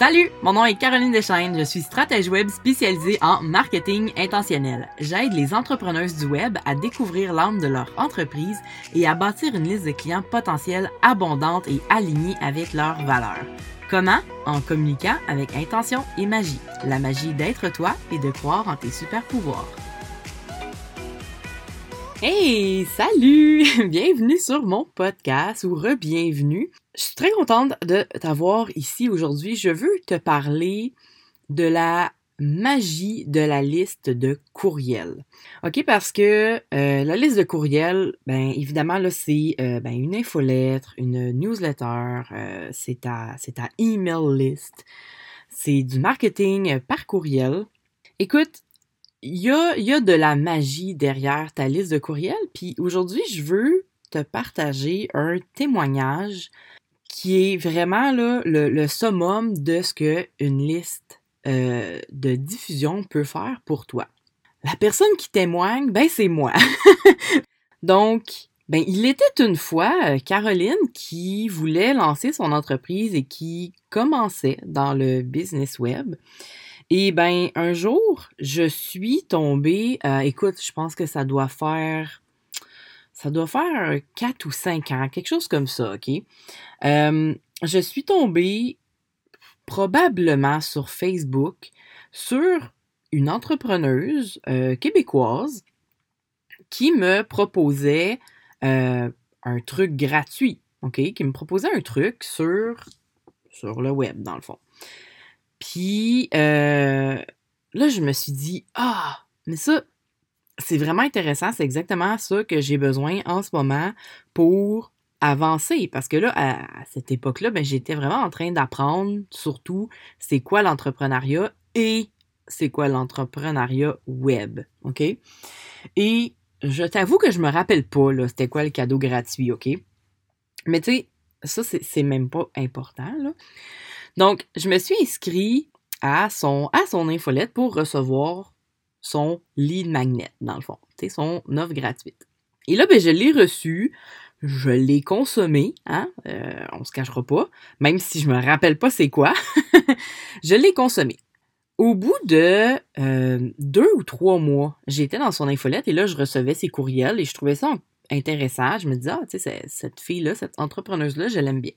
Salut, mon nom est Caroline Deschaines, je suis stratège web spécialisée en marketing intentionnel. J'aide les entrepreneuses du web à découvrir l'âme de leur entreprise et à bâtir une liste de clients potentiels abondante et alignée avec leurs valeurs. Comment? En communiquant avec intention et magie. La magie d'être toi et de croire en tes super pouvoirs. Hey, salut! Bienvenue sur mon podcast ou re-bienvenue. Je suis très contente de t'avoir ici aujourd'hui. Je veux te parler de la magie de la liste de courriels. OK, parce que euh, la liste de courriels, ben évidemment, là, c'est euh, ben, une infolettre, une newsletter, euh, c'est ta, c'est ta email list, c'est du marketing par courriel. Écoute, il y a, de la magie derrière ta liste de courriels, puis aujourd'hui, je veux te partager un témoignage qui est vraiment là, le, summum de ce qu'une liste euh, de diffusion peut faire pour toi. La personne qui témoigne, ben c'est moi. Donc, ben il était une fois euh, Caroline qui voulait lancer son entreprise et qui commençait dans le business web. Et ben un jour, je suis tombée, euh, écoute, je pense que ça doit faire ça doit faire 4 ou 5 ans, quelque chose comme ça, OK? Euh, je suis tombée probablement sur Facebook sur une entrepreneuse euh, québécoise qui me proposait un truc gratuit, OK? Qui me proposait un truc sur le web, dans le fond. Puis là, je me suis dit, ah, mais ça, c'est vraiment intéressant. C'est exactement ça que j'ai besoin en ce moment pour avancer. Parce que là, à, cette époque-là, ben, j'étais vraiment en train d'apprendre surtout c'est quoi l'entrepreneuriat et c'est quoi l'entrepreneuriat web. OK? Et je t'avoue que je me rappelle pas, là, c'était quoi le cadeau gratuit, OK? Mais tu sais, ça, c'est même pas important, là. Donc, je me suis inscrit à son, à infolette pour recevoir son lead magnet, dans le fond. C'est son offre gratuite. Et là, ben, je l'ai reçu, je l'ai consommé, hein, euh, on se cachera pas, même si je me rappelle pas c'est quoi, je l'ai consommé. Au bout de euh, deux ou trois mois, j'étais dans son infolette et là, je recevais ses courriels et je trouvais ça intéressant. Je me disais, ah, tu sais, cette fille-là, cette entrepreneuse-là, je l'aime bien.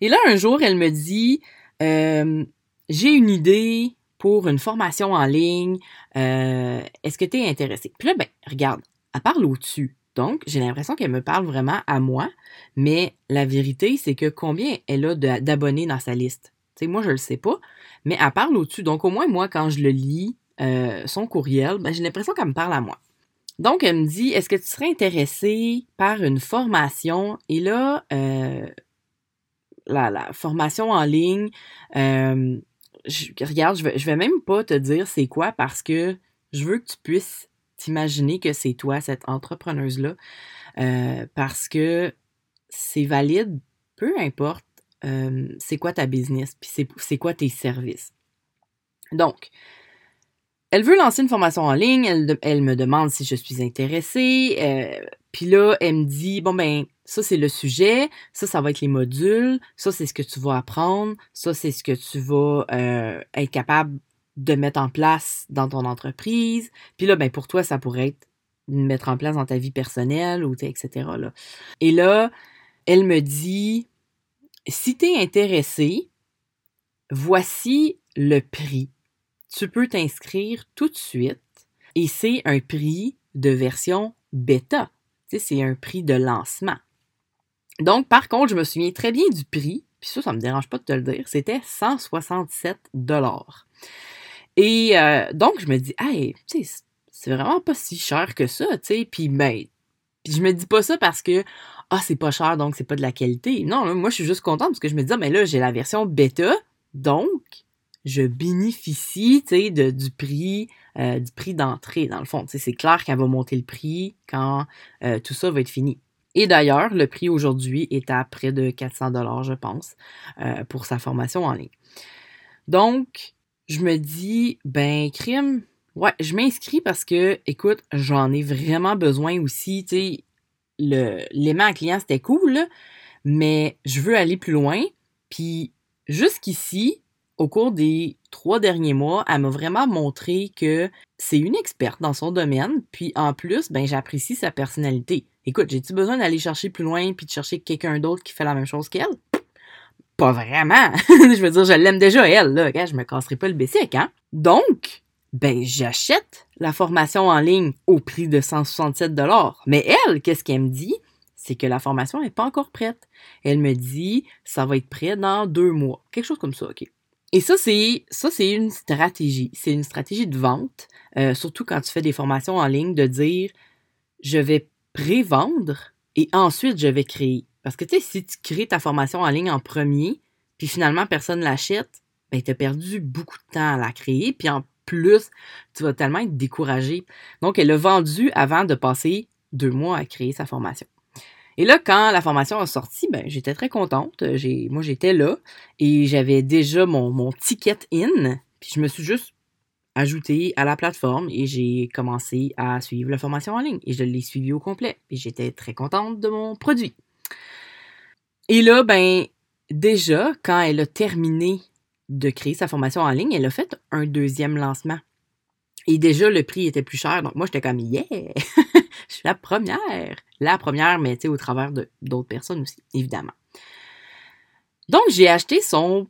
Et là, un jour, elle me dit, euh, j'ai une idée, pour une formation en ligne. Euh, est-ce que tu es intéressé? Puis là, ben, regarde, elle parle au-dessus. Donc, j'ai l'impression qu'elle me parle vraiment à moi, mais la vérité, c'est que combien elle a d'abonnés dans sa liste? Sais, moi, je le sais pas, mais elle parle au-dessus. Donc, au moins, moi, quand je le lis, euh, son courriel, ben, j'ai l'impression qu'elle me parle à moi. Donc, elle me dit, est-ce que tu serais intéressé par une formation? Et là, la, formation en ligne, regarde, je vais, je vais même pas te dire c'est quoi parce que je veux que tu puisses t'imaginer que c'est toi, cette entrepreneuse-là, euh, parce que c'est valide, peu importe euh, c'est quoi ta business, puis c'est quoi tes services. Donc, elle veut lancer une formation en ligne, elle, me demande si je suis intéressée, euh, puis là, elle me dit, bon ben, ça, c'est le sujet. Ça, ça va être les modules. Ça, c'est ce que tu vas apprendre. Ça, c'est ce que tu vas euh, être capable de mettre en place dans ton entreprise. Puis là, ben, pour toi, ça pourrait être mettre en place dans ta vie personnelle, ou etc. Et là, elle me dit, si tu es intéressé, voici le prix. Tu peux t'inscrire tout de suite et c'est un prix de version bêta. C'est un prix de lancement. Donc, par contre, je me souviens très bien du prix, puis ça, ça me dérange pas de te le dire, c'était 167 dollars. Et euh, donc, je me dis, hey, c'est vraiment pas si cher que ça, tu sais, puis ben, je me dis pas ça parce que, ah, c'est pas cher, donc c'est pas de la qualité. Non, moi, je suis juste contente parce que je me dis, ah, mais là, j'ai la version bêta, donc, je bénéficie, tu sais, du prix, euh, du prix d'entrée, dans le fond. C'est clair qu'elle va monter le prix quand euh, tout ça va être fini. Et d'ailleurs, le prix aujourd'hui est à près de 400 dollars, je pense, euh, pour sa formation en ligne. Donc, je me dis, ben, crime, ouais, je m'inscris parce que, écoute, j'en ai vraiment besoin aussi. Tu sais, l'aimant client, c'était cool, mais je veux aller plus loin. Puis jusqu'ici, au cours des trois derniers mois, elle m'a vraiment montré que c'est une experte dans son domaine. Puis en plus, ben j'apprécie sa personnalité. Écoute, j'ai-tu besoin d'aller chercher plus loin puis de chercher quelqu'un d'autre qui fait la même chose qu'elle? Pas vraiment. je veux dire, je l'aime déjà, elle, là. je me casserai pas le bessic, hein? Donc, ben, j'achète la formation en ligne au prix de 167 Mais elle, qu'est-ce qu'elle me dit? C'est que la formation n'est pas encore prête. Elle me dit, ça va être prêt dans deux mois. Quelque chose comme ça, OK. Et ça, c'est ça, c'est une stratégie. C'est une stratégie de vente, euh, surtout quand tu fais des formations en ligne, de dire je vais pré-vendre et ensuite je vais créer. Parce que tu sais, si tu crées ta formation en ligne en premier, puis finalement personne l'achète, ben tu as perdu beaucoup de temps à la créer, puis en plus, tu vas tellement être découragé. Donc, elle a vendu avant de passer deux mois à créer sa formation. Et là, quand la formation a sorti, ben, j'étais très contente. Moi, j'étais là et j'avais déjà mon, ticket in. Puis je me suis juste ajouté à la plateforme et j'ai commencé à suivre la formation en ligne. Et je l'ai suivi au complet. Et j'étais très contente de mon produit. Et là, ben, déjà, quand elle a terminé de créer sa formation en ligne, elle a fait un deuxième lancement. Et déjà, le prix était plus cher. Donc, moi, j'étais comme, yeah! je suis la première. La première, mais tu sais, au travers d'autres personnes aussi, évidemment. Donc, j'ai acheté son,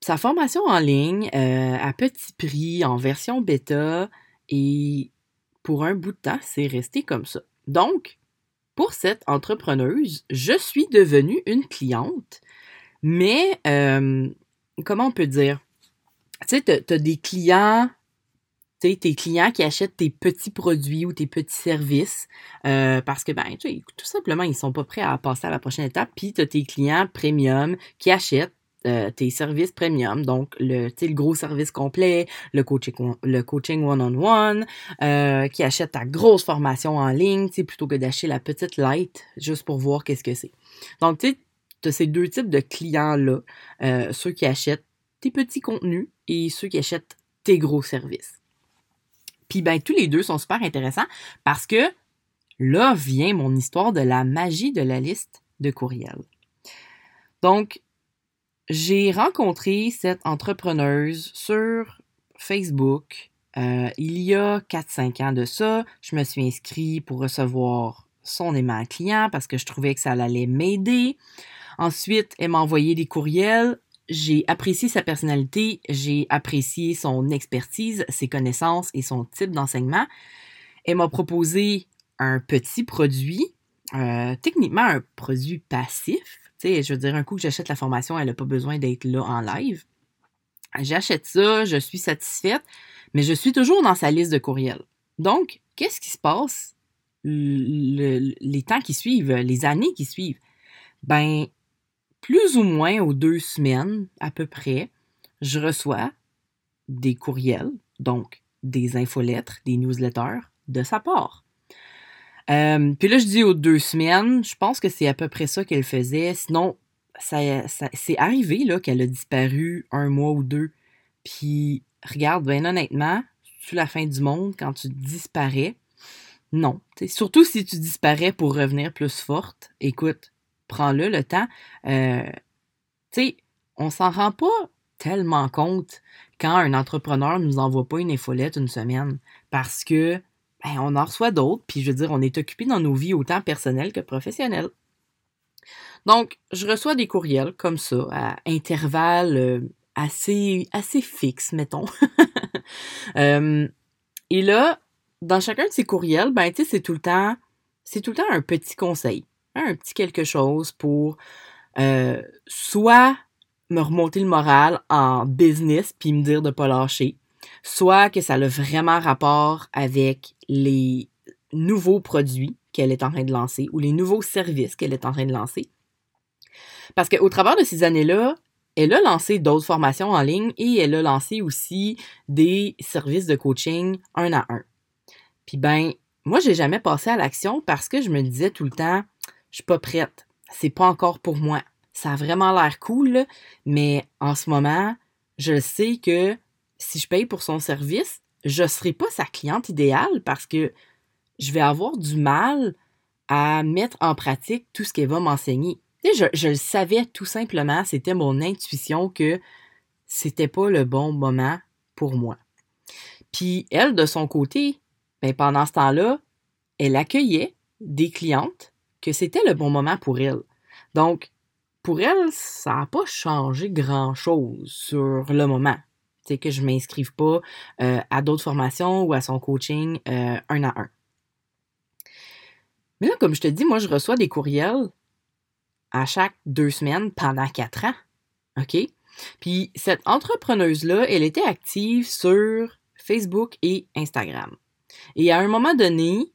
sa formation en ligne euh, à petit prix, en version bêta, et pour un bout de temps, c'est resté comme ça. Donc, pour cette entrepreneuse, je suis devenue une cliente, mais euh, comment on peut dire? Tu sais, tu as des clients tes clients qui achètent tes petits produits ou tes petits services euh, parce que, ben, sais, tout simplement, ils sont pas prêts à passer à la prochaine étape. Puis, tu as tes clients premium qui achètent euh, tes services premium, donc le, le gros service complet, le coaching, le coaching one-on-one, euh, qui achètent ta grosse formation en ligne, plutôt que d'acheter la petite light juste pour voir qu'est-ce que c'est. Donc, tu as ces deux types de clients-là, ceux qui achètent tes petits contenus et ceux qui achètent tes gros services. Puis ben tous les deux sont super intéressants parce que là vient mon histoire de la magie de la liste de courriels. Donc, j'ai rencontré cette entrepreneuse sur Facebook euh, il y a 4-5 ans de ça. Je me suis inscrit pour recevoir son aimant client parce que je trouvais que ça allait m'aider. Ensuite, elle m'a envoyé des courriels j'ai apprécié sa personnalité, j'ai apprécié son expertise, ses connaissances et son type d'enseignement. Elle m'a proposé un petit produit, euh, techniquement un produit passif. Tu sais, je veux dire, un coup que j'achète la formation, elle n'a pas besoin d'être là en live. J'achète ça, je suis satisfaite, mais je suis toujours dans sa liste de courriels. Donc, qu'est-ce qui se passe les temps qui suivent, les années qui suivent? Ben, plus ou moins aux deux semaines à peu près, je reçois des courriels, donc des infolettres, des newsletters de sa part. Euh, puis là, je dis aux deux semaines, je pense que c'est à peu près ça qu'elle faisait. Sinon, ça, c'est arrivé qu'elle a disparu un mois ou deux. Puis, regarde, ben honnêtement, c'est la fin du monde quand tu disparais? Non. surtout si tu disparais pour revenir plus forte. Écoute, prends-le le temps. Euh, tu sais, on s'en rend pas tellement compte quand un entrepreneur nous envoie pas une infolette une semaine parce que ben, on en reçoit d'autres, puis je veux dire, on est occupé dans nos vies autant personnelles que professionnelles. Donc, je reçois des courriels comme ça, à intervalles euh, assez, assez fixes, mettons. Euh, et là, dans chacun de ces courriels, ben, c'est tout le temps, c'est tout le temps un petit conseil un petit quelque chose pour euh, soit me remonter le moral en business puis me dire de pas lâcher, soit que ça a vraiment rapport avec les nouveaux produits qu'elle est en train de lancer ou les nouveaux services qu'elle est en train de lancer. Parce qu'au travers de ces années-là, elle a lancé d'autres formations en ligne et elle a lancé aussi des services de coaching un à un. Puis ben, moi, j'ai jamais passé à l'action parce que je me disais tout le temps, je suis pas prête. C'est pas encore pour moi. Ça a vraiment l'air cool, mais en ce moment, je sais que si je paye pour son service, je serai pas sa cliente idéale parce que je vais avoir du mal à mettre en pratique tout ce qu'elle va m'enseigner. Je, je le savais tout simplement, c'était mon intuition que c'était pas le bon moment pour moi. Puis elle, de son côté, ben pendant ce temps-là, elle accueillait des clientes que c'était le bon moment pour elle. Donc, pour elle, ça n'a pas changé grand-chose sur le moment. C'est que je ne m'inscrive pas euh, à d'autres formations ou à son coaching euh, un à un. Mais là, comme je te dis, moi, je reçois des courriels à chaque deux semaines pendant quatre ans. OK? Puis cette entrepreneuse-là, elle était active sur Facebook et Instagram. Et à un moment donné,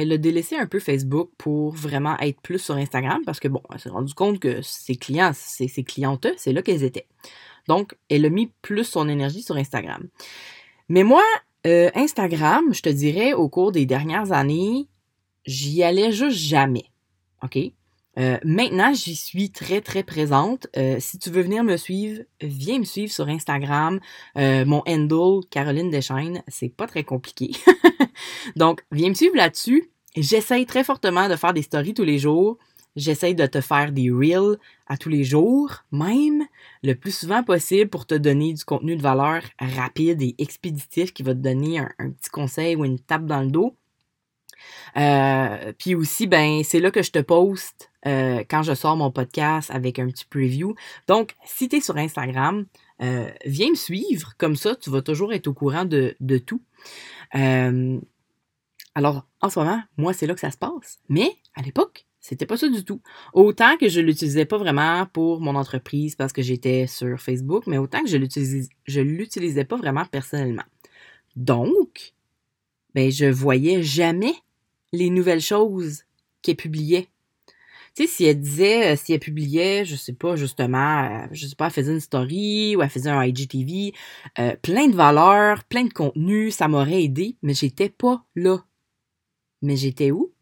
elle a délaissé un peu Facebook pour vraiment être plus sur Instagram parce que, bon, elle s'est rendue compte que ses clients, ses, ses clientes, c'est là qu'elles étaient. Donc, elle a mis plus son énergie sur Instagram. Mais moi, euh, Instagram, je te dirais, au cours des dernières années, j'y allais juste jamais. OK? Euh, maintenant, j'y suis très, très présente. Euh, si tu veux venir me suivre, viens me suivre sur Instagram. Euh, mon handle, Caroline Deschaines, c'est pas très compliqué. Donc, viens me suivre là-dessus. J'essaye très fortement de faire des stories tous les jours. J'essaye de te faire des reels à tous les jours, même le plus souvent possible pour te donner du contenu de valeur rapide et expéditif qui va te donner un, petit conseil ou une tape dans le dos. Euh, puis aussi, ben, c'est là que je te poste euh, quand je sors mon podcast avec un petit preview. Donc, si tu es sur Instagram, euh, viens me suivre. Comme ça, tu vas toujours être au courant de, de tout. alors, en ce moment, moi, c'est là que ça se passe. Mais à l'époque, c'était pas ça du tout. Autant que je l'utilisais pas vraiment pour mon entreprise parce que j'étais sur Facebook, mais autant que je l'utilisais, je l'utilisais pas vraiment personnellement. Donc, ben, je voyais jamais les nouvelles choses qu'elle publiait. Tu sais, si elle disait, euh, si elle publiait, je sais pas, justement, euh, je sais pas, elle faisait une story ou elle faisait un IGTV, euh, plein de valeurs, plein de contenu, ça m'aurait aidé, mais j'étais pas là. Mais j'étais où?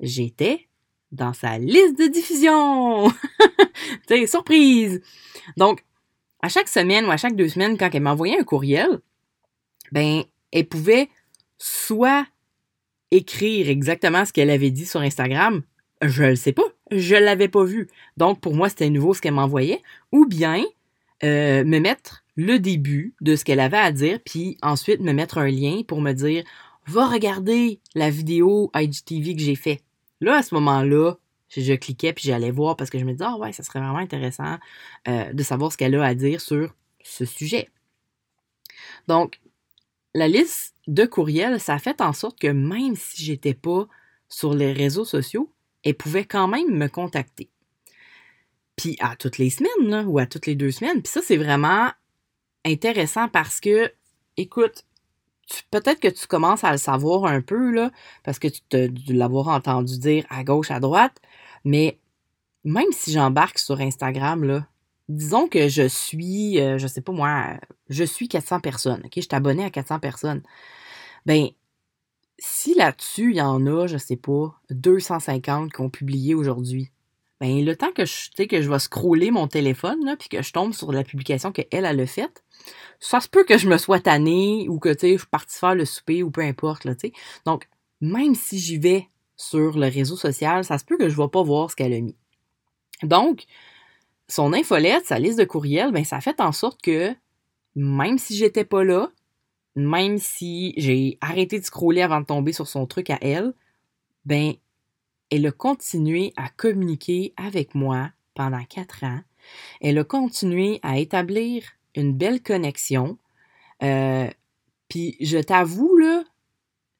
J'étais dans sa liste de diffusion! tu sais, surprise! Donc, à chaque semaine ou à chaque deux semaines, quand elle m'envoyait un courriel, ben, elle pouvait soit écrire exactement ce qu'elle avait dit sur Instagram, je ne sais pas. Je l'avais pas vu. Donc, pour moi, c'était nouveau ce qu'elle m'envoyait. Ou bien euh, me mettre le début de ce qu'elle avait à dire, puis ensuite me mettre un lien pour me dire Va regarder la vidéo IGTV que j'ai fait. Là, à ce moment-là, je, cliquais puis j'allais voir parce que je me disais Ah ouais, ça serait vraiment intéressant euh, de savoir ce qu'elle a à dire sur ce sujet. Donc, la liste de courriels, ça a fait en sorte que même si j'étais pas sur les réseaux sociaux, elle pouvait quand même me contacter. Puis à toutes les semaines, ou à toutes les deux semaines. Puis ça, c'est vraiment intéressant parce que, écoute, peut-être que tu commences à le savoir un peu, là, parce que tu te dû l'avoir entendu dire à gauche, à droite, mais même si j'embarque sur Instagram, là, disons que je suis, euh, je sais pas moi, je suis 400 personnes, ok? Je suis à 400 personnes. Ben, si là-dessus, il y en a, je sais pas, 250 qui ont publié aujourd'hui, ben, le temps que je, que je vais scroller mon téléphone, là, puis que je tombe sur la publication qu'elle, elle a faite, ça se peut que je me sois tannée ou que, tu sais, je suis partie faire le souper ou peu importe, là, tu sais. Donc, même si j'y vais sur le réseau social, ça se peut que je ne vais pas voir ce qu'elle a mis. Donc, son infolette, sa liste de courriels, ben, ça fait en sorte que, même si j'étais pas là, même si j'ai arrêté de scroller avant de tomber sur son truc à elle, ben, elle a continué à communiquer avec moi pendant quatre ans. Elle a continué à établir une belle connexion. Euh, puis je t'avoue, là,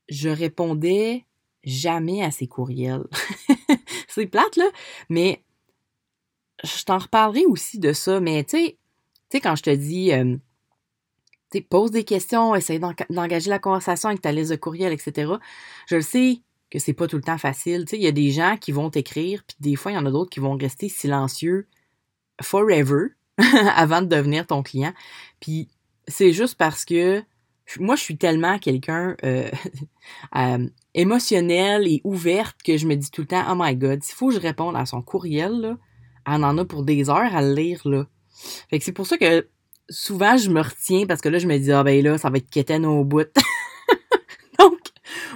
je répondais jamais à ses courriels. C'est plate, là, mais je t'en reparlerai aussi de ça, mais tu sais, quand je te dis, euh, pose des questions, essaye d'engager la conversation avec ta liste de courriels, etc. Je le sais que c'est pas tout le temps facile. Il y a des gens qui vont t'écrire, puis des fois, il y en a d'autres qui vont rester silencieux forever avant de devenir ton client. Puis c'est juste parce que moi, je suis tellement quelqu'un euh, euh, émotionnel et ouverte que je me dis tout le temps, oh my god, s'il faut que je réponde à son courriel, là, elle en a pour des heures à le lire, là. Fait que c'est pour ça que souvent, je me retiens parce que là, je me dis, ah ben là, ça va être quétaine au bout. Donc,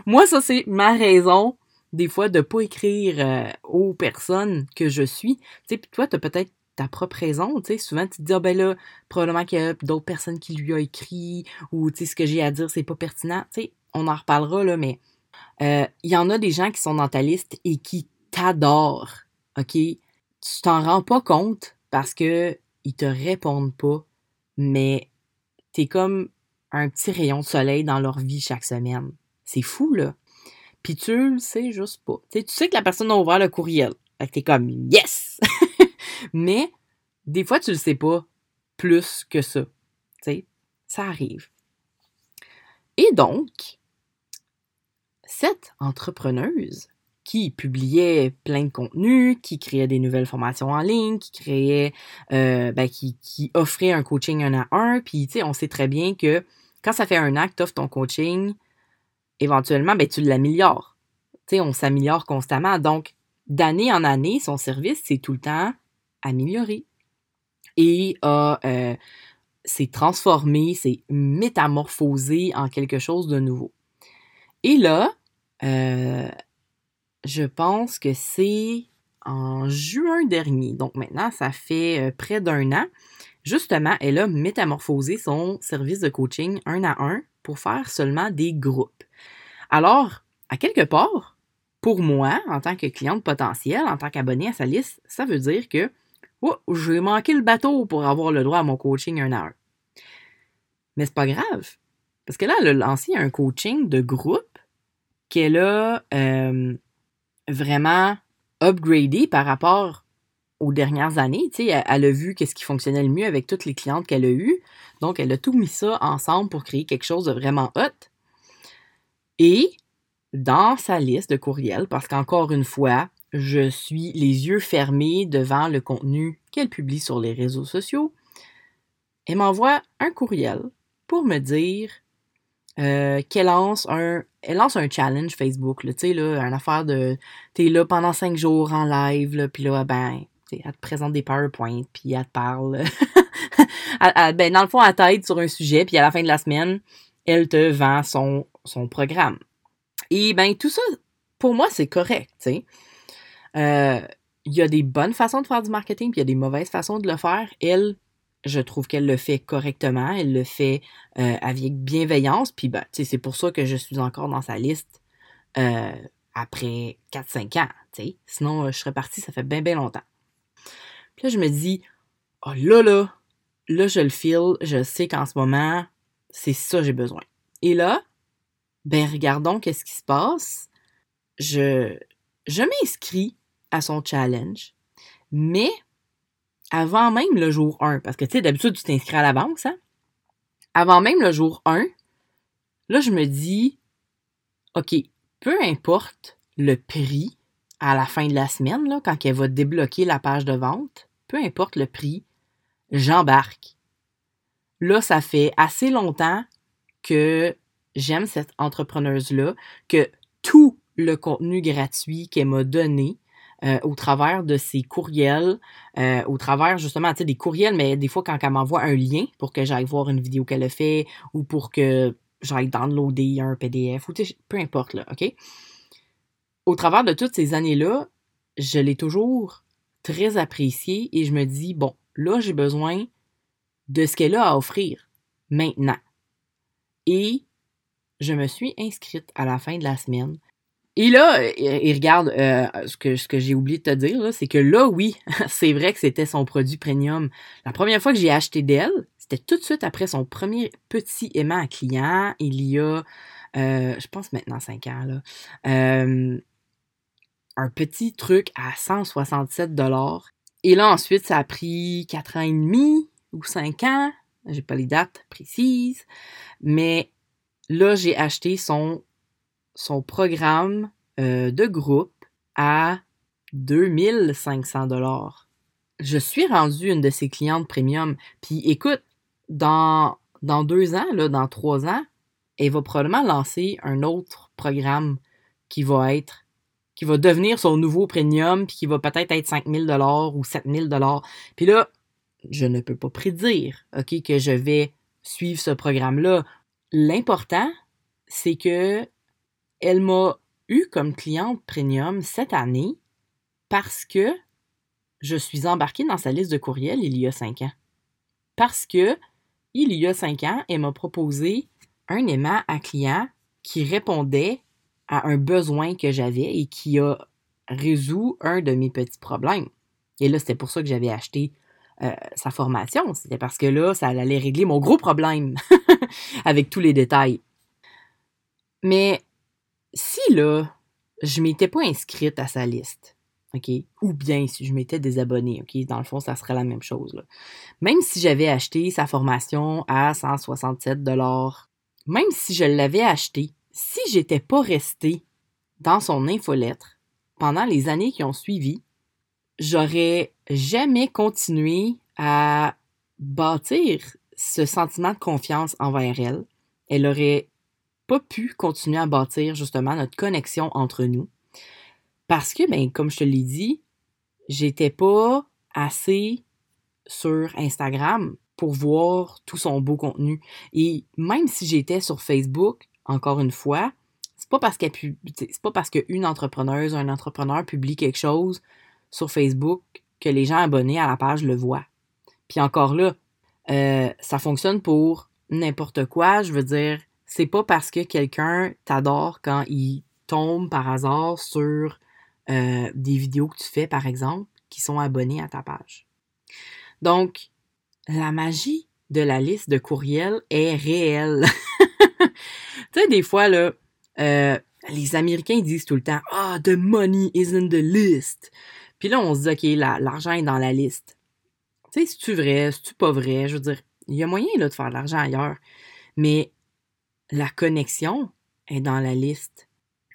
moi, ça, c'est ma raison des fois, de pas écrire euh, aux personnes que je suis. Tu sais, puis toi, t'as peut-être ta propre raison, tu sais, souvent tu te dis, ah ben là, probablement qu'il y a d'autres personnes qui lui ont écrit, ou tu sais, ce que j'ai à dire, c'est pas pertinent, tu sais, on en reparlera, là, mais euh, il y en a des gens qui sont dans ta liste et qui t'adorent, ok? Tu t'en rends pas compte parce que ils te répondent pas, mais t'es comme un petit rayon de soleil dans leur vie chaque semaine. C'est fou, là. Puis tu le sais juste pas. tu sais que la personne a ouvert le courriel. Fait que t'es comme yes! Mais des fois, tu le sais pas plus que ça. Tu sais, ça arrive. Et donc, cette entrepreneuse qui publiait plein de contenus, qui créait des nouvelles formations en ligne, qui créait, euh, ben, qui, offrait un coaching un à un. Puis, tu sais, on sait très bien que quand ça fait un an que tu offres ton coaching, éventuellement, ben, tu l'améliores. Tu sais, on s'améliore constamment. Donc, d'année en année, son service, c'est tout le temps amélioré et a euh, s'est transformé, s'est métamorphosé en quelque chose de nouveau. Et là, euh, je pense que c'est en juin dernier, donc maintenant ça fait euh, près d'un an, justement, elle a métamorphosé son service de coaching un à un pour faire seulement des groupes. Alors, à quelque part, pour moi, en tant que cliente potentielle, en tant qu'abonné à sa liste, ça veut dire que oh, j'ai manqué le bateau pour avoir le droit à mon coaching un à un. Mais c'est pas grave. Parce que là, elle a lancé un coaching de groupe qu'elle a euh, vraiment upgradé par rapport aux dernières années. Tu sais, elle, a vu qu'est-ce qui fonctionnait le mieux avec toutes les clientes qu'elle a eues. Donc, elle a tout mis ça ensemble pour créer quelque chose de vraiment hot. Et dans sa liste de courriels, parce qu'encore une fois, je suis les yeux fermés devant le contenu qu'elle publie sur les réseaux sociaux. Elle m'envoie un courriel pour me dire euh, qu'elle lance un elle lance un challenge Facebook, tu sais, là, une affaire de t'es là pendant cinq jours en live, puis là, ben, elle te présente des PowerPoint, puis elle te parle. ben, dans le fond, elle t'aide sur un sujet, puis à la fin de la semaine, elle te vend son, son programme. Et ben, tout ça, pour moi, c'est correct, tu sais. Euh, il y a des bonnes façons de faire du marketing, puis il y a des mauvaises façons de le faire. Elle, je trouve qu'elle le fait correctement, elle le fait euh, avec bienveillance, puis ben, c'est pour ça que je suis encore dans sa liste euh, après 4-5 ans. Sinon, je serais partie, ça fait bien, bien longtemps. Puis là, je me dis, oh là, là, là, je le file, je sais qu'en ce moment, c'est ça j'ai besoin. Et là, ben, regardons qu'est-ce qui se passe. Je, je m'inscris à son challenge. Mais avant même le jour 1, parce que tu sais, d'habitude, tu t'inscris à l'avance, hein? Avant même le jour 1, là, je me dis, OK, peu importe le prix à la fin de la semaine, là, quand elle va débloquer la page de vente, peu importe le prix, j'embarque. Là, ça fait assez longtemps que j'aime cette entrepreneuse-là, que tout le contenu gratuit qu'elle m'a donné, euh, au travers de ses courriels, euh, au travers justement, des courriels, mais des fois quand elle m'envoie un lien pour que j'aille voir une vidéo qu'elle a fait ou pour que j'aille downloader un PDF ou peu importe là, ok? Au travers de toutes ces années-là, je l'ai toujours très apprécié et je me dis bon, là j'ai besoin de ce qu'elle a à offrir maintenant. Et je me suis inscrite à la fin de la semaine et là, il regarde, euh, ce que, j'ai oublié de te dire, c'est que là, oui, c'est vrai que c'était son produit premium. La première fois que j'ai acheté d'elle, c'était tout de suite après son premier petit aimant à client. Il y a, euh, je pense maintenant 5 ans, là, euh, un petit truc à 167 dollars. Et là, ensuite, ça a pris 4 ans et demi ou 5 ans. J'ai pas les dates précises. Mais là, j'ai acheté son son programme euh, de groupe à 2500 dollars. Je suis rendue une de ses clientes premium. Puis écoute, dans, deux ans, là, dans trois ans, elle va probablement lancer un autre programme qui va être qui va devenir son nouveau premium puis qui va peut-être être 5000 dollars ou 7000 dollars. Puis là, je ne peux pas prédire, OK, que je vais suivre ce programme-là. L'important, c'est que elle m'a eu comme cliente premium cette année parce que je suis embarquée dans sa liste de courriels il y a cinq ans. Parce que, il y a cinq ans, elle m'a proposé un aimant à client qui répondait à un besoin que j'avais et qui a résolu un de mes petits problèmes. Et là, c'était pour ça que j'avais acheté euh, sa formation. C'était parce que là, ça allait régler mon gros problème avec tous les détails. Mais si là, je m'étais pas inscrite à sa liste, OK? Ou bien si je m'étais désabonnée, OK? Dans le fond, ça serait la même chose. Même si j'avais acheté sa formation à 167 même si je l'avais acheté, si j'étais pas restée dans son infolettre pendant les années qui ont suivi, j'aurais jamais continué à bâtir ce sentiment de confiance envers elle. Elle aurait pas pu continuer à bâtir justement notre connexion entre nous. Parce que, ben, comme je te l'ai dit, j'étais pas assez sur Instagram pour voir tout son beau contenu. Et même si j'étais sur Facebook, encore une fois, c'est pas parce qu'une entrepreneuse, un entrepreneur publie quelque chose sur Facebook que les gens abonnés à la page le voient. Puis encore là, euh, ça fonctionne pour n'importe quoi. Je veux dire, c'est pas parce que quelqu'un t'adore quand il tombe par hasard sur euh, des vidéos que tu fais, par exemple, qui sont abonnés à ta page. Donc, la magie de la liste de courriels est réelle. tu sais, des fois, euh, les Américains disent tout le temps Ah, the money is in the list. Puis là, on se dit OK, l'argent est dans la liste. Tu sais, c'est-tu vrai, c'est-tu pas vrai? Je veux dire, il y a moyen là, de faire de l'argent ailleurs. Mais la connexion est dans la liste.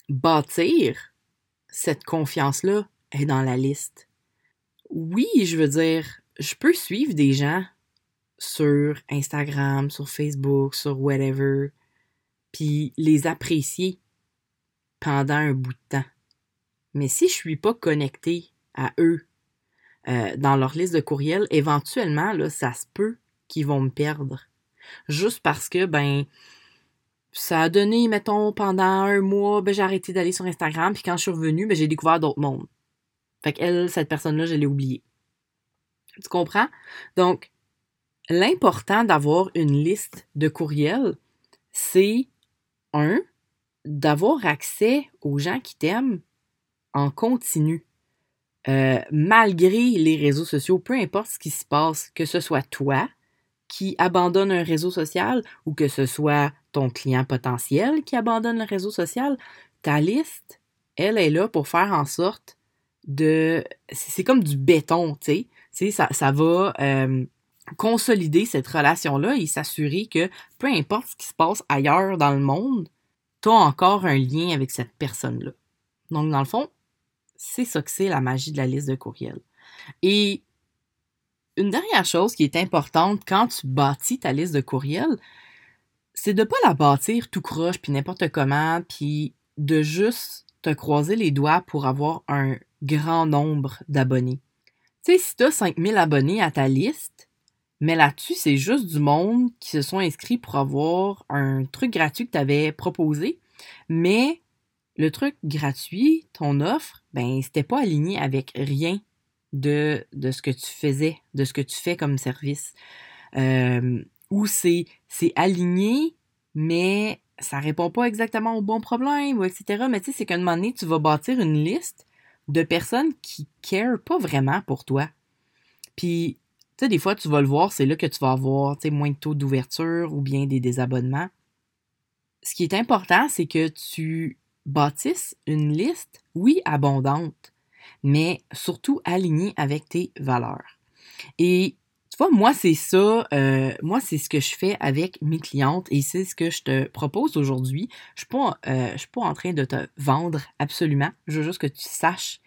Bâtir cette confiance-là est dans la liste. Oui, je veux dire, je peux suivre des gens sur Instagram, sur Facebook, sur whatever, puis les apprécier pendant un bout de temps. Mais si je suis pas connecté à eux euh, dans leur liste de courriels, éventuellement, là, ça se peut qu'ils vont me perdre. Juste parce que, ben, ça a donné, mettons, pendant un mois, ben, j'ai arrêté d'aller sur Instagram, puis quand je suis revenue, ben, j'ai découvert d'autres mondes. Fait qu'elle, cette personne-là, je l'ai oubliée. Tu comprends? Donc, l'important d'avoir une liste de courriels, c'est un, d'avoir accès aux gens qui t'aiment en continu. Euh, malgré les réseaux sociaux, peu importe ce qui se passe, que ce soit toi qui abandonne un réseau social ou que ce soit ton client potentiel qui abandonne le réseau social, ta liste, elle est là pour faire en sorte de... C'est comme du béton, tu sais. Ça, ça va euh, consolider cette relation-là et s'assurer que peu importe ce qui se passe ailleurs dans le monde, tu as encore un lien avec cette personne-là. Donc, dans le fond, c'est ça que c'est la magie de la liste de courriels. Et une dernière chose qui est importante quand tu bâtis ta liste de courriels, c'est de pas la bâtir tout croche puis n'importe comment puis de juste te croiser les doigts pour avoir un grand nombre d'abonnés. Tu sais, si tu as 5000 abonnés à ta liste, mais là-dessus, c'est juste du monde qui se sont inscrits pour avoir un truc gratuit que tu avais proposé, mais le truc gratuit, ton offre, ben, c'était pas aligné avec rien de, ce que tu faisais, de ce que tu fais comme service. Euh, ou c'est, aligné, mais ça répond pas exactement au bon problème, etc. Mais tu sais, c'est qu'à un moment donné, tu vas bâtir une liste de personnes qui care pas vraiment pour toi. Puis, tu sais, des fois, tu vas le voir, c'est là que tu vas avoir, moins de taux d'ouverture ou bien des désabonnements. Ce qui est important, c'est que tu bâtisses une liste, oui, abondante, mais surtout alignée avec tes valeurs. Et tu vois, moi, c'est ça, euh, moi, c'est ce que je fais avec mes clientes et c'est ce que je te propose aujourd'hui. Je ne suis, euh, suis, pas en train de te vendre absolument. Je veux juste que tu saches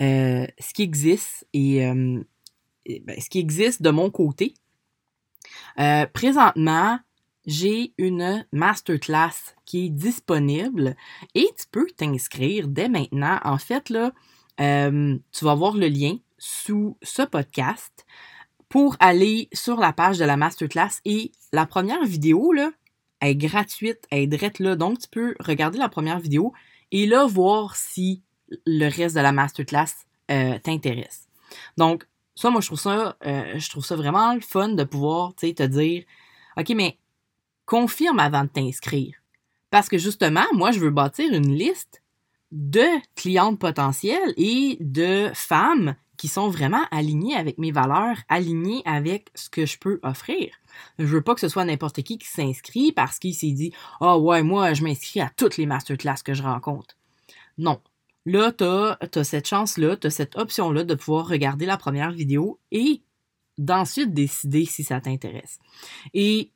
euh, ce qui existe et, ben, ce qui existe de mon côté. présentement, j'ai une masterclass qui est disponible et tu peux t'inscrire dès maintenant. En fait, là, euh, tu vas voir le lien sous ce podcast pour aller sur la page de la masterclass et la première vidéo là, est gratuite, elle est drette là. Donc, tu peux regarder la première vidéo et là, voir si le reste de la masterclass euh, t'intéresse. Donc, ça, moi, je trouve ça, euh, je trouve ça vraiment le fun de pouvoir, te dire, OK, mais confirme avant de t'inscrire. Parce que justement, moi, je veux bâtir une liste de clientes potentielles et de femmes qui sont vraiment alignées avec mes valeurs, alignées avec ce que je peux offrir. Je veux pas que ce soit n'importe qui qui s'inscrit parce qu'il s'est dit Ah ouais, moi, je m'inscris à toutes les masterclass que je rencontre. Non. Là, tu as, cette chance-là, tu as cette option-là de pouvoir regarder la première vidéo et d'ensuite décider si ça t'intéresse. Et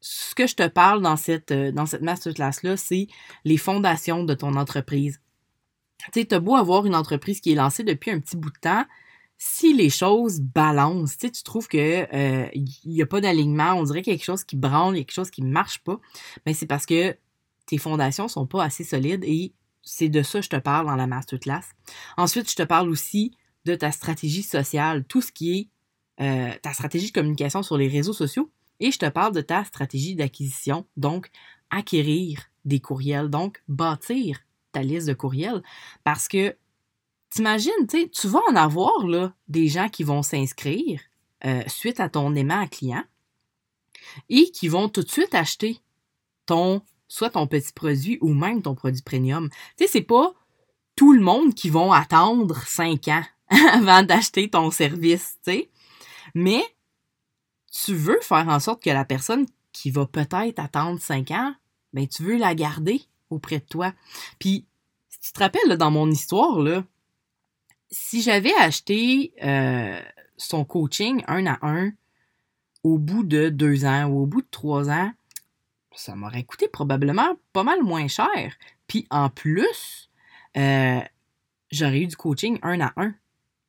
ce que je te parle dans cette, dans cette masterclass-là, c'est les fondations de ton entreprise. Tu sais, t'as beau avoir une entreprise qui est lancée depuis un petit bout de temps, si les choses balancent, tu trouves que euh, il n'y a pas d'alignement, on dirait quelque chose qui branle, quelque chose qui marche pas, mais ben, c'est parce que tes fondations sont pas assez solides et c'est de ça que je te parle dans la masterclass. Ensuite, je te parle aussi de ta stratégie sociale, tout ce qui est euh, ta stratégie de communication sur les réseaux sociaux, et je te parle de ta stratégie d'acquisition, donc acquérir des courriels, donc bâtir ta liste de courriels, parce que T'imagines, tu vas en avoir là, des gens qui vont s'inscrire euh, suite à ton aimant client et qui vont tout de suite acheter ton soit ton petit produit ou même ton produit premium. Tu sais, c'est pas tout le monde qui vont attendre cinq ans avant d'acheter ton service, tu sais. Mais tu veux faire en sorte que la personne qui va peut-être attendre cinq ans, ben tu veux la garder auprès de toi. Puis, si tu te rappelles dans mon histoire, là, si j'avais acheté euh, son coaching un à un au bout de deux ans ou au bout de trois ans, ça m'aurait coûté probablement pas mal moins cher. Puis en plus, euh, j'aurais eu du coaching un à un.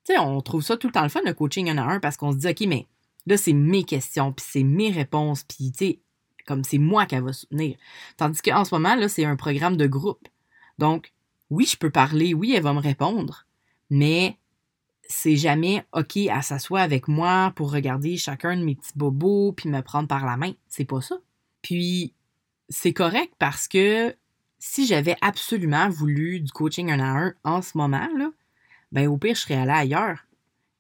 Tu sais, on trouve ça tout le temps le fun, le coaching un à un, parce qu'on se dit, OK, mais là, c'est mes questions, puis c'est mes réponses, puis tu sais, comme c'est moi qu'elle va soutenir. Tandis qu'en ce moment, là, c'est un programme de groupe. Donc, oui, je peux parler, oui, elle va me répondre, mais c'est jamais OK, à s'asseoir avec moi pour regarder chacun de mes petits bobos puis me prendre par la main. C'est pas ça. Puis, c'est correct parce que si j'avais absolument voulu du coaching un à un en ce moment, là, ben au pire, je serais allé ailleurs.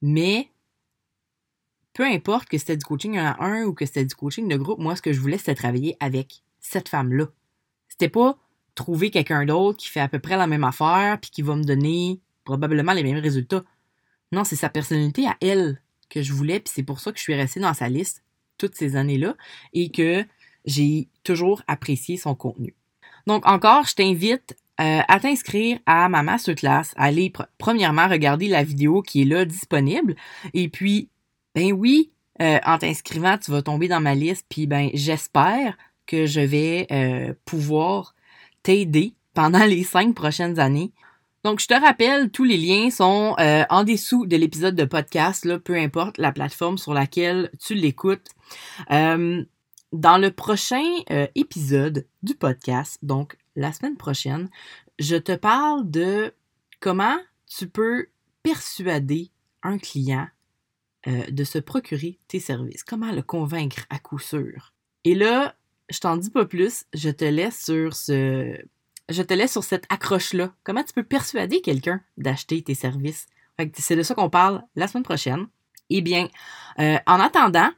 Mais peu importe que c'était du coaching un à un ou que c'était du coaching de groupe, moi, ce que je voulais, c'était travailler avec cette femme-là. C'était pas trouver quelqu'un d'autre qui fait à peu près la même affaire puis qui va me donner probablement les mêmes résultats. Non, c'est sa personnalité à elle que je voulais, puis c'est pour ça que je suis restée dans sa liste toutes ces années-là et que j'ai toujours apprécié son contenu. Donc encore, je t'invite euh, à t'inscrire à ma masterclass, à aller premièrement regarder la vidéo qui est là disponible et puis ben oui, euh, en t'inscrivant, tu vas tomber dans ma liste puis ben j'espère que je vais euh, pouvoir t'aider pendant les cinq prochaines années donc, je te rappelle, tous les liens sont euh, en dessous de l'épisode de podcast, là, peu importe la plateforme sur laquelle tu l'écoutes. Euh, dans le prochain euh, épisode du podcast, donc la semaine prochaine, je te parle de comment tu peux persuader un client de se procurer tes services. Comment le convaincre à coup sûr? Et là, je t'en dis pas plus, je te laisse sur ce je te laisse sur cette accroche-là. Comment tu peux persuader quelqu'un d'acheter tes services? C'est de ça qu'on parle la semaine prochaine. Eh bien, euh, en attendant,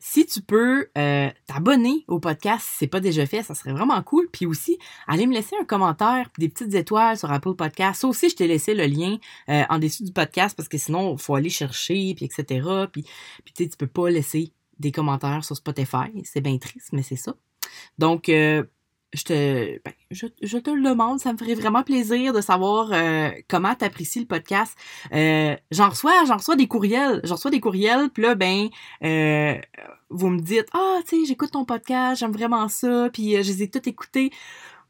si tu peux euh, t'abonner au podcast si c'est pas déjà fait, ça serait vraiment cool. Puis aussi, aller me laisser un commentaire, des petites étoiles sur Apple Podcast. Ça aussi, je t'ai laissé le lien euh, en dessous du podcast parce que sinon, il faut aller chercher, puis etc. Puis, tu sais, tu peux pas laisser des commentaires sur Spotify. C'est bien triste, mais c'est ça. Donc, je te, ben, je, te le demande, ça me ferait vraiment plaisir de savoir euh, comment t'apprécies le podcast. Euh, j'en reçois, j'en reçois des courriels, j'en reçois des courriels, puis là ben, euh, vous me dites ah tu sais j'écoute ton podcast, j'aime vraiment ça, puis je les ai tous écoutés,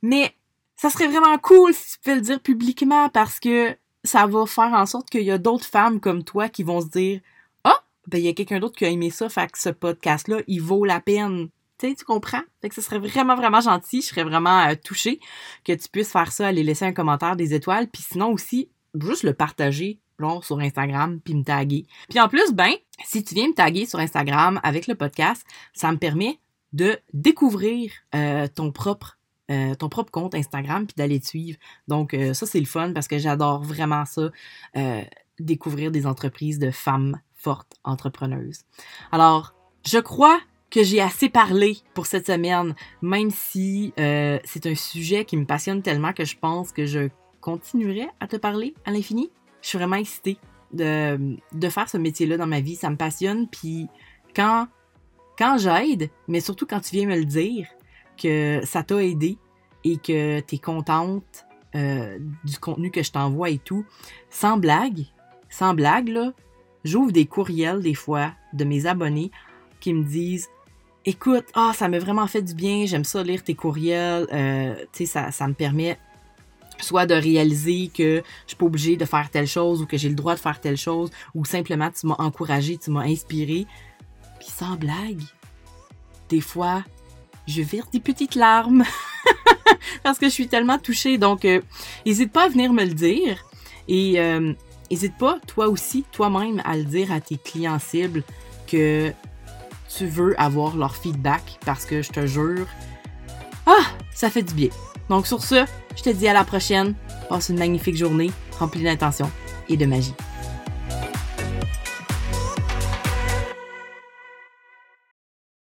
mais ça serait vraiment cool si tu peux le dire publiquement parce que ça va faire en sorte qu'il y a d'autres femmes comme toi qui vont se dire ah ben il y a quelqu'un d'autre qui a aimé ça, fait que ce podcast là il vaut la peine tu comprends? Fait que ce serait vraiment, vraiment gentil. Je serais vraiment euh, touchée que tu puisses faire ça, aller laisser un commentaire, des étoiles, puis sinon aussi, juste le partager genre, sur Instagram, puis me taguer. Puis en plus, ben, si tu viens me taguer sur Instagram avec le podcast, ça me permet de découvrir euh, ton propre euh, ton propre compte Instagram puis d'aller te suivre. Donc, ça, c'est le fun parce que j'adore vraiment ça, découvrir des entreprises de femmes fortes entrepreneuses. Alors, je crois que j'ai assez parlé pour cette semaine, même si c'est un sujet qui me passionne tellement que je pense que je continuerai à te parler à l'infini. Je suis vraiment excitée de, de faire ce métier-là dans ma vie. Ça me passionne. Puis quand, quand j'aide, mais surtout quand tu viens me le dire, que ça t'a aidé et que tu es contente euh, du contenu que je t'envoie et tout, sans blague, sans blague, là, j'ouvre des courriels des fois de mes abonnés qui me disent Écoute, ah, ça m'a vraiment fait du bien, j'aime ça lire tes courriels, euh, tu sais, ça, ça me permet soit de réaliser que je suis pas obligée de faire telle chose ou que j'ai le droit de faire telle chose ou simplement tu m'as encouragé, tu m'as inspiré. Puis sans blague, des fois, je vire des petites larmes parce que je suis tellement touchée. Donc, n'hésite euh, pas à venir me le dire et n'hésite euh, pas, toi aussi, toi-même, à le dire à tes clients cibles que tu veux avoir leur feedback parce que je te jure, ah, ça fait du bien. Donc sur ce, je te dis à la prochaine. Passe une magnifique journée remplie d'intention et de magie.